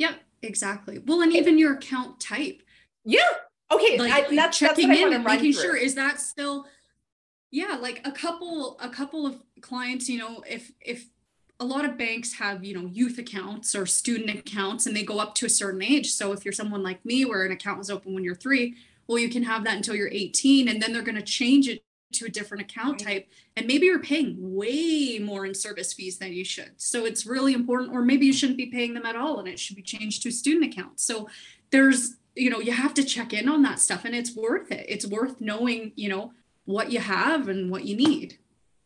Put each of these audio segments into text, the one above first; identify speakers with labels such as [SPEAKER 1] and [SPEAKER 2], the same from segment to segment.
[SPEAKER 1] Yep, exactly. Well, and even your account type.
[SPEAKER 2] Yeah. Okay.
[SPEAKER 1] Like
[SPEAKER 2] I, that's,
[SPEAKER 1] checking
[SPEAKER 2] that's
[SPEAKER 1] in and making
[SPEAKER 2] through.
[SPEAKER 1] sure is that still yeah, like a couple a couple of clients, you know, if if a lot of banks have, you know, youth accounts or student accounts and they go up to a certain age. So if you're someone like me where an account was open when you're 3, well you can have that until you're 18 and then they're going to change it to a different account
[SPEAKER 2] Right.
[SPEAKER 1] type and maybe you're paying way more in service fees than you should so it's really important or maybe you shouldn't be paying them at all and it should be changed to a student account so there's you know you have to check in on that stuff and it's worth it it's worth knowing you know what you have and what you need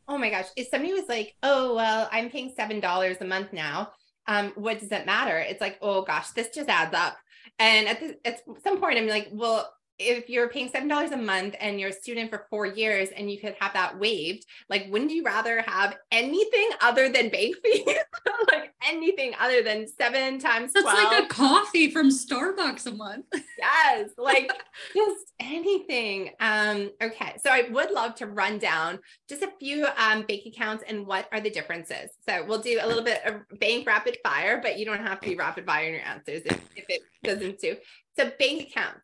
[SPEAKER 2] Oh my gosh. If somebody was like, oh, well, I'm paying $7 a month now, um, what does it matter? It's like, oh gosh, this just adds up. And at, the, at some point, I'm like, well, if you're paying $7 a month and you're a student for four years and you could have that waived, like, wouldn't you rather have anything other than bank fees? like anything other than seven times
[SPEAKER 1] that's
[SPEAKER 2] 12?
[SPEAKER 1] like a coffee from starbucks a month.
[SPEAKER 2] Yes like just anything. Um okay so i would love to run down just a few um bank accounts and what are the differences. So we'll do a little bit of bank rapid fire but you don't have to be rapid fire in your answers if, if it doesn't do so bank accounts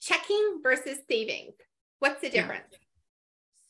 [SPEAKER 2] checking versus savings what's the
[SPEAKER 1] Yeah.
[SPEAKER 2] difference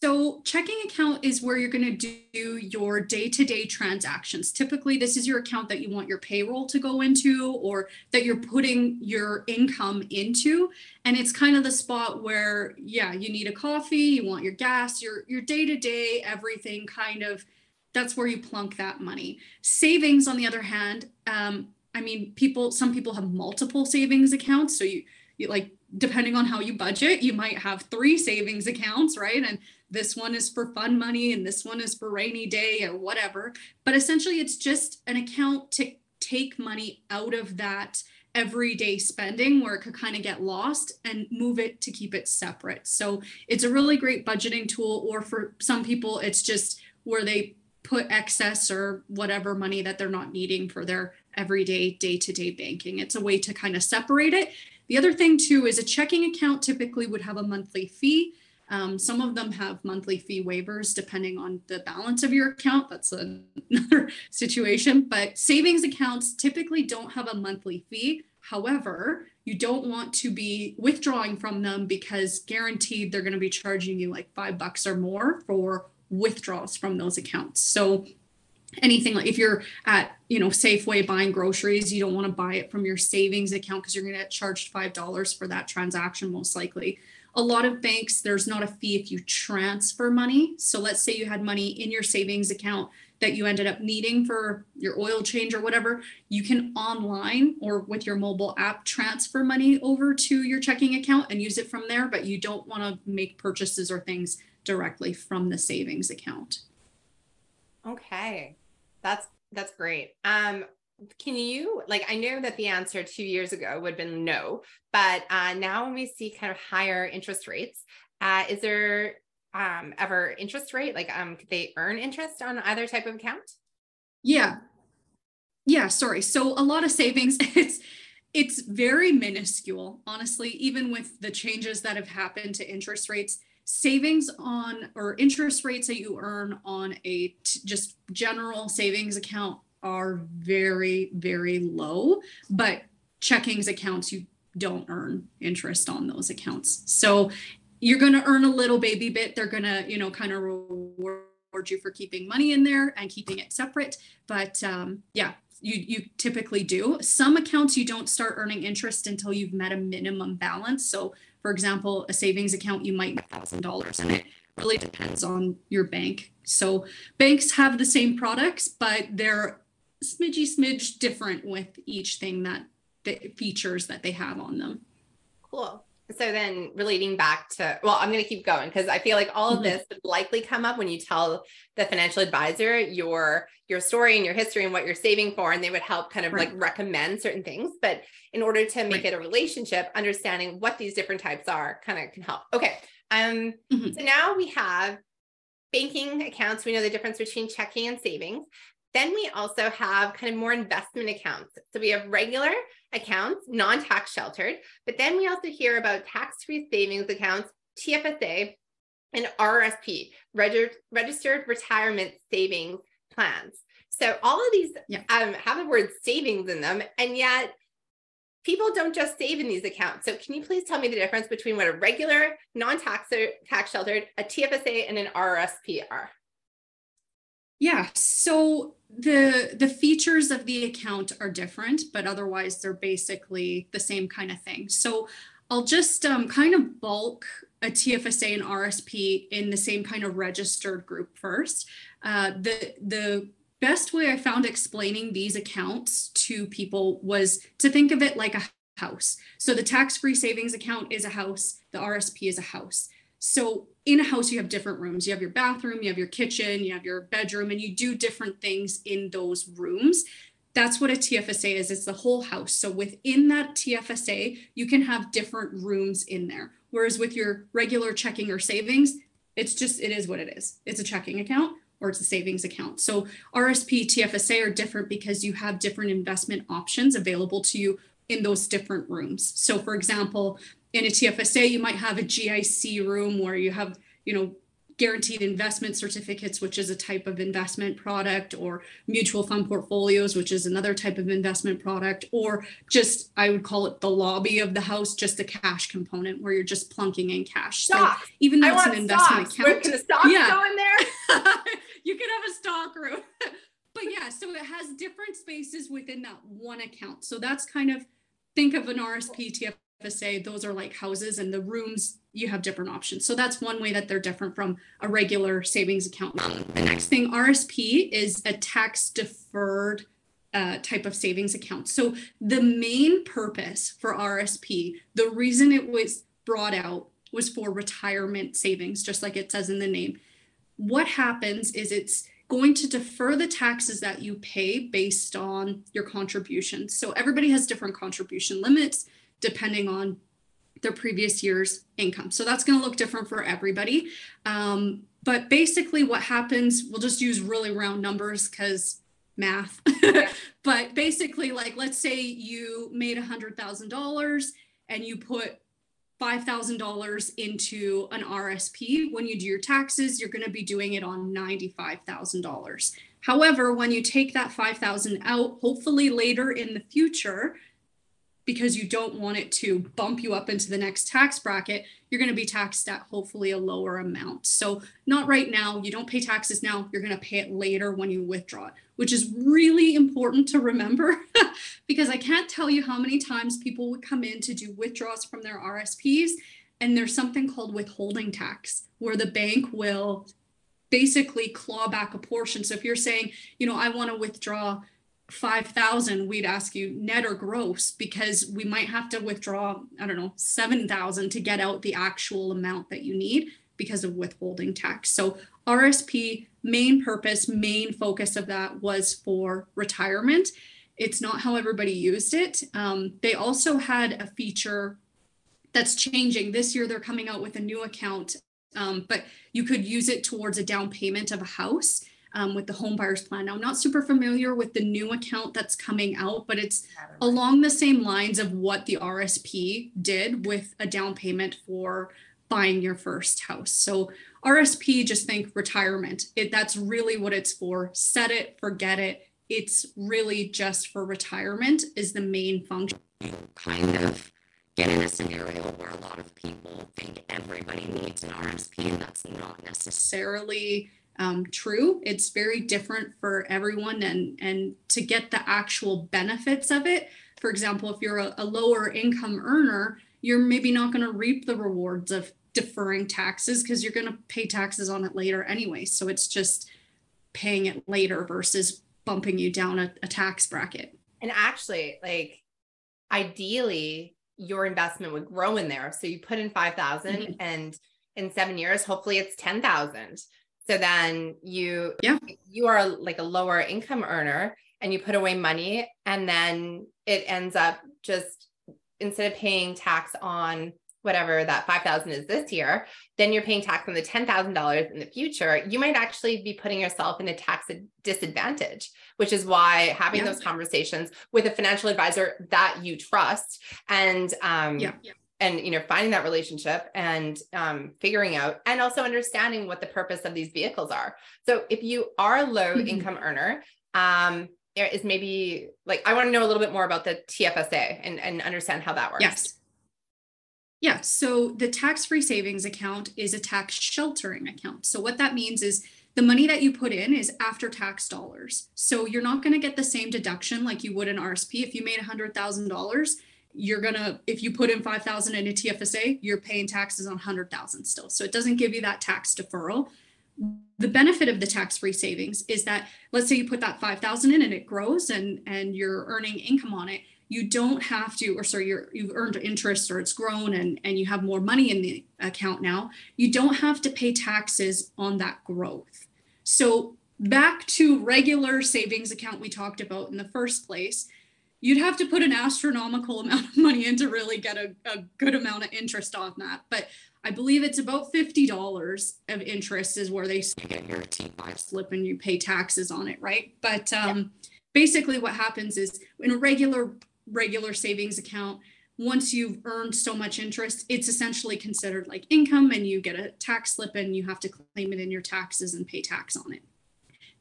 [SPEAKER 1] So, checking account is where you're going to do your day to day transactions. Typically, this is your account that you want your payroll to go into or that you're putting your income into. And it's kind of the spot where, yeah, you need a coffee, you want your gas, your, your day to day, everything kind of that's where you plunk that money. Savings, on the other hand, um, I mean, people, some people have multiple savings accounts. So, you, you like, depending on how you budget, you might have three savings accounts, right? And this one is for fun money and this one is for rainy day or whatever. But essentially, it's just an account to take money out of that everyday spending where it could kind of get lost and move it to keep it separate. So it's a really great budgeting tool, or for some people, it's just where they put excess or whatever money that they're not needing for their everyday day to day banking. It's a way to kind of separate it. The other thing, too, is a checking account typically would have a monthly fee. Um, some of them have monthly fee waivers depending on the balance of your account. That's another situation. But savings accounts typically don't have a monthly fee. However, you don't want to be withdrawing from them because guaranteed they're going to be charging you like five bucks or more for withdrawals from those accounts. So anything like if you're at you know safeway buying groceries you don't want to buy it from your savings account because you're going to get charged five dollars for that transaction most likely. A lot of banks there's not a fee if you transfer money. So let's say you had money in your savings account that you ended up needing for your oil change or whatever you can online or with your mobile app transfer money over to your checking account and use it from there but you don't want to make purchases or things directly from the savings account.
[SPEAKER 2] Okay. That's that's great. Um can you like I know that the answer 2 years ago would have been no, but uh now when we see kind of higher interest rates, uh is there um ever interest rate like um could they earn interest on either type of account?
[SPEAKER 1] Yeah. Yeah, sorry. So a lot of savings it's it's very minuscule, honestly, even with the changes that have happened to interest rates. Savings on or interest rates that you earn on a t- just general savings account are very very low, but checkings accounts you don't earn interest on those accounts. So you're going to earn a little baby bit. They're going to, you know, kind of reward you for keeping money in there and keeping it separate. But um, yeah, you you typically do. Some accounts you don't start earning interest until you've met a minimum balance. So, for example, a savings account you might thousand dollars in it. Really depends on your bank. So banks have the same products, but they're smidgy smidge different with each thing that the features that they have on them.
[SPEAKER 2] Cool. So then relating back to, well, I'm going to keep going because I feel like all of
[SPEAKER 1] Mhm.
[SPEAKER 2] this would likely come up when you tell the financial advisor your your story and your history and what you're saving for, and they would help kind of
[SPEAKER 1] Right.
[SPEAKER 2] like recommend certain things. But in order to make
[SPEAKER 1] Right.
[SPEAKER 2] it a relationship, understanding what these different types are kind of can help. Okay. Um,
[SPEAKER 1] Mhm.
[SPEAKER 2] so now we have banking accounts. We know the difference between checking and savings. Then we also have kind of more investment accounts. So we have regular accounts, non-tax sheltered, but then we also hear about tax-free savings accounts, TFSA, and RSP, registered retirement savings plans. So all of these
[SPEAKER 1] Yeah.
[SPEAKER 2] um, have the word savings in them, and yet people don't just save in these accounts. So can you please tell me the difference between what a regular non-tax tax sheltered, a TFSA and an RSP are?
[SPEAKER 1] Yeah, so the the features of the account are different, but otherwise they're basically the same kind of thing. So I'll just um, kind of bulk a TFSA and RSP in the same kind of registered group first. Uh, the the best way I found explaining these accounts to people was to think of it like a house. So the tax-free savings account is a house, the RSP is a house. So in a house, you have different rooms. You have your bathroom, you have your kitchen, you have your bedroom, and you do different things in those rooms. That's what a TFSA is. It's the whole house. So within that TFSA, you can have different rooms in there. Whereas with your regular checking or savings, it's just, it is what it is. It's a checking account or it's a savings account. So RSP, TFSA are different because you have different investment options available to you in those different rooms. So for example, in a TFSA, you might have a GIC room where you have, you know, guaranteed investment certificates, which is a type of investment product, or mutual fund portfolios, which is another type of investment product, or just I would call it the lobby of the house, just a cash component where you're just plunking in cash.
[SPEAKER 2] Stocks.
[SPEAKER 1] So even though I it's an investment
[SPEAKER 2] stocks. account, Where stocks yeah. go in there?
[SPEAKER 1] you could have a stock room. but yeah, so it has different spaces within that one account. So that's kind of think of an RSP TFSA, those are like houses and the rooms you have different options. So that's one way that they're different from a regular savings account. The next thing, RSP is a tax deferred uh, type of savings account. So the main purpose for RSP, the reason it was brought out was for retirement savings, just like it says in the name. What happens is it's going to defer the taxes that you pay based on your contributions. So everybody has different contribution limits depending on their previous year's income. So that's going to look different for everybody. Um, but basically, what happens, we'll just use really round numbers because math. but basically, like let's say you made a $100,000 and you put $5,000 into an RSP. When you do your taxes, you're going to be doing it on $95,000. However, when you take that 5,000 out, hopefully later in the future, because you don't want it to bump you up into the next tax bracket, you're going to be taxed at hopefully a lower amount. So, not right now, you don't pay taxes now, you're going to pay it later when you withdraw it, which is really important to remember because I can't tell you how many times people would come in to do withdrawals from their RSPs and there's something called withholding tax where the bank will basically claw back a portion. So if you're saying, you know, I want to withdraw 5,000, we'd ask you net or gross because we might have to withdraw, I don't know, 7,000 to get out the actual amount that you need because of withholding tax. So RSP main purpose, main focus of that was for retirement. It's not how everybody used it. Um, they also had a feature that's changing. This year, they're coming out with a new account, um, but you could use it towards a down payment of a house um, with the home buyers plan. Now, I'm not super familiar with the new account that's coming out, but it's along the same lines of what the RSP did with a down payment for buying your first house. So RSP, just think retirement. It that's really what it's for. Set it, forget it. It's really just for retirement is the main function.
[SPEAKER 3] Kind of get in a scenario where a lot of people think everybody needs an RSP, and that's not necessarily
[SPEAKER 1] um, true. It's very different for everyone, and and to get the actual benefits of it. For example, if you're a, a lower income earner, you're maybe not going to reap the rewards of deferring taxes because you're going to pay taxes on it later anyway. So it's just paying it later versus bumping you down a, a tax bracket.
[SPEAKER 2] And actually, like ideally, your investment would grow in there. So you put in 5,000 mm-hmm. and in seven years, hopefully it's 10,000. So then you,
[SPEAKER 1] yeah,
[SPEAKER 2] you are like a lower income earner and you put away money and then it ends up just instead of paying tax on whatever that 5000 is this year then you're paying tax on the $10,000 in the future you might actually be putting yourself in a tax disadvantage which is why having yeah. those conversations with a financial advisor that you trust and um
[SPEAKER 1] yeah.
[SPEAKER 2] And you know finding that relationship and um, figuring out and also understanding what the purpose of these vehicles are so if you are a low mm-hmm. income earner um, is maybe like I want to know a little bit more about the TFSA and, and understand how that works.
[SPEAKER 1] Yes. Yeah, so the tax free savings account is a tax sheltering account. So, what that means is the money that you put in is after tax dollars. So, you're not going to get the same deduction like you would in RSP. If you made $100,000, you're to, if you put in 5,000 in a TFSA, you're paying taxes on 100,000 still. So, it doesn't give you that tax deferral. The benefit of the tax free savings is that let's say you put that 5,000 in and it grows and, and you're earning income on it you don't have to or sorry you're you've earned interest or it's grown and and you have more money in the account now you don't have to pay taxes on that growth so back to regular savings account we talked about in the first place you'd have to put an astronomical amount of money in to really get a, a good amount of interest on that but I believe it's about $50 of interest is where they get your T5 slip and you pay taxes on it, right? But um, yeah. basically, what happens is in a regular regular savings account, once you've earned so much interest, it's essentially considered like income and you get a tax slip and you have to claim it in your taxes and pay tax on it.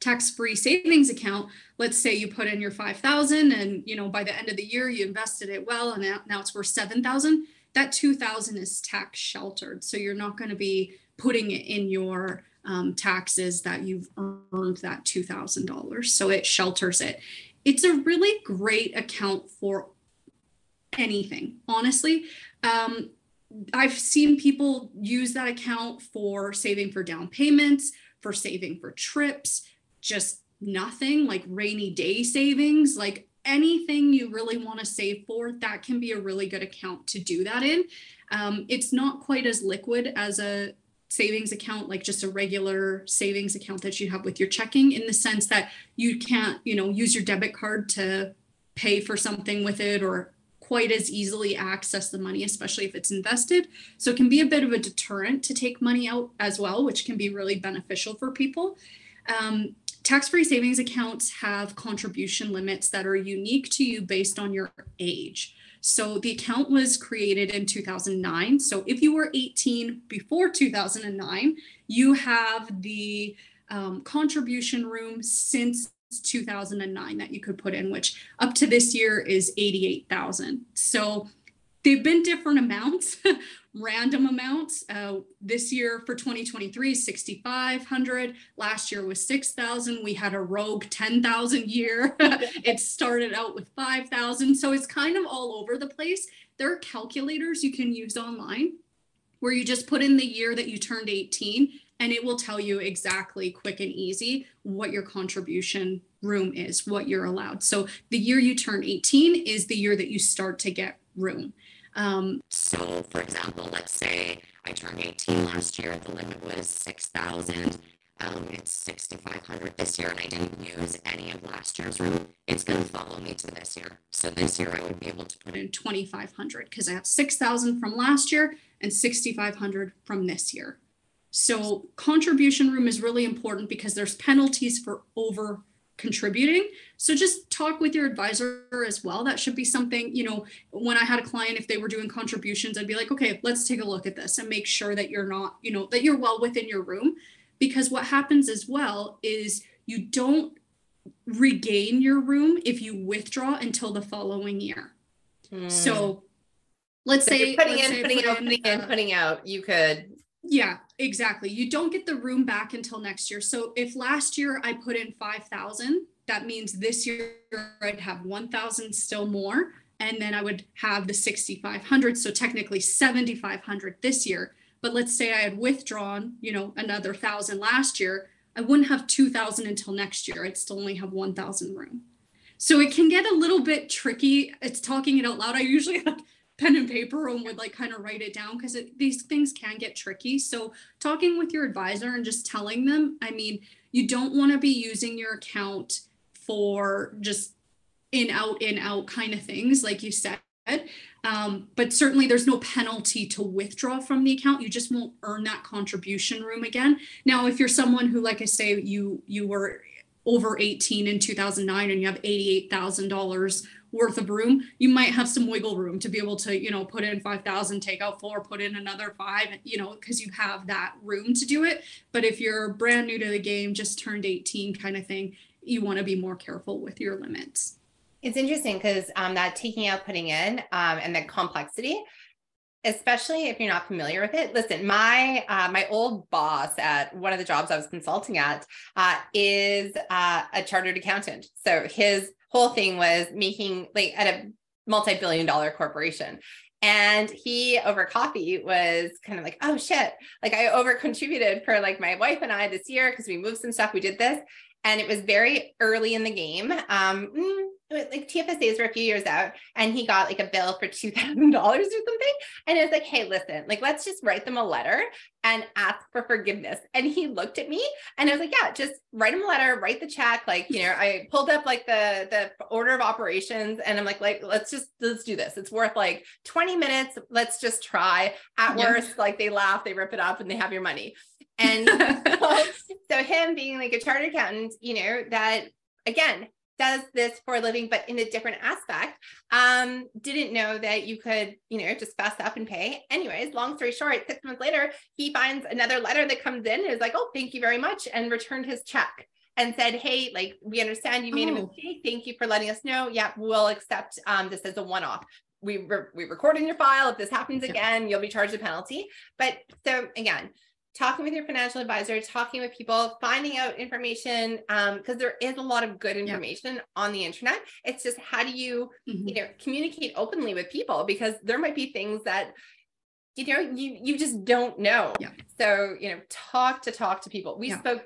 [SPEAKER 1] Tax-free savings account, let's say you put in your 5,000 and you know by the end of the year you invested it well and now, it's worth 7,000, that 2,000 is tax sheltered. So you're not going to be putting it in your um, taxes that you've earned that $2,000. So it shelters it it's a really great account for anything, honestly. Um, I've seen people use that account for saving for down payments, for saving for trips, just nothing like rainy day savings, like anything you really want to save for, that can be a really good account to do that in. Um, it's not quite as liquid as a savings account like just a regular savings account that you have with your checking in the sense that you can't you know use your debit card to pay for something with it or quite as easily access the money especially if it's invested so it can be a bit of a deterrent to take money out as well which can be really beneficial for people um, tax-free savings accounts have contribution limits that are unique to you based on your age so the account was created in 2009. So if you were 18 before 2009, you have the um, contribution room since 2009 that you could put in, which up to this year is 88,000. So they've been different amounts, random amounts. Uh, this year for 2023, 6,500. Last year was 6,000. We had a rogue 10,000 year. it started out with 5,000. So it's kind of all over the place. There are calculators you can use online where you just put in the year that you turned 18 and it will tell you exactly quick and easy what your contribution room is, what you're allowed. So the year you turn 18 is the year that you start to get room.
[SPEAKER 3] Um, so, for example, let's say I turned 18 last year, the limit was 6,000. Um, it's 6,500 this year, and I didn't use any of last year's room. It's going to follow me to this year. So this year I would be able to put
[SPEAKER 1] in 2,500 because I have 6,000 from last year and 6,500 from this year. So contribution room is really important because there's penalties for over contributing. So just talk with your advisor as well. That should be something, you know, when I had a client, if they were doing contributions, I'd be like, okay, let's take a look at this and make sure that you're not, you know, that you're well within your room. Because what happens as well is you don't regain your room if you withdraw until the following year. Mm. So let's so say
[SPEAKER 2] putting
[SPEAKER 1] let's
[SPEAKER 2] in, putting out, putting in, uh, putting out, you could
[SPEAKER 1] yeah, exactly. You don't get the room back until next year. So if last year I put in 5,000, that means this year I'd have 1,000 still more. And then I would have the 6,500. So technically 7,500 this year. But let's say I had withdrawn, you know, another thousand last year. I wouldn't have 2,000 until next year. I'd still only have 1,000 room. So it can get a little bit tricky. It's talking it out loud. I usually pen and paper and would like kind of write it down because these things can get tricky. So talking with your advisor and just telling them, I mean, you don't want to be using your account for just in out in out kind of things like you said. Um, but certainly there's no penalty to withdraw from the account. You just won't earn that contribution room again. Now if you're someone who like i say you you were over 18 in 2009 and you have $88,000 worth of room, you might have some wiggle room to be able to, you know, put in 5,000, take out four, put in another five, you know, because you have that room to do it. But if you're brand new to the game, just turned 18 kind of thing, you want to be more careful with your limits.
[SPEAKER 2] It's interesting because um, that taking out, putting in, um, and the complexity, especially if you're not familiar with it. Listen, my uh, my old boss at one of the jobs I was consulting at uh, is uh, a chartered accountant. So his whole thing was making like at a multi-billion dollar corporation. And he over coffee was kind of like, oh shit, like I over contributed for like my wife and I this year because we moved some stuff, we did this. And it was very early in the game. Um, mm, like TFSAs were a few years out and he got like a bill for $2,000 or something. And it was like, hey, listen, like, let's just write them a letter and ask for forgiveness. And he looked at me and I was like, yeah, just write him a letter, write the check. Like, you know, I pulled up like the, the order of operations and I'm like, like, let's just, let's do this. It's worth like 20 minutes. Let's just try at yeah. worst. Like they laugh, they rip it up and they have your money. And so, so him being like a chartered accountant, you know, that again, does this for a living, but in a different aspect. Um, didn't know that you could, you know, just fess up and pay. Anyways, long story short, six months later, he finds another letter that comes in and is like, oh, thank you very much, and returned his check and said, hey, like, we understand you made oh. a mistake. Thank you for letting us know. Yeah, we'll accept um, this as a one-off we re- we record in your file. If this happens again, you'll be charged a penalty. But so again, talking with your financial advisor, talking with people, finding out information, because um, there is a lot of good information yeah. on the internet. It's just how do you, mm-hmm. you know, communicate openly with people because there might be things that you know you you just don't know. Yeah. So you know, talk to talk to people. We yeah. spoke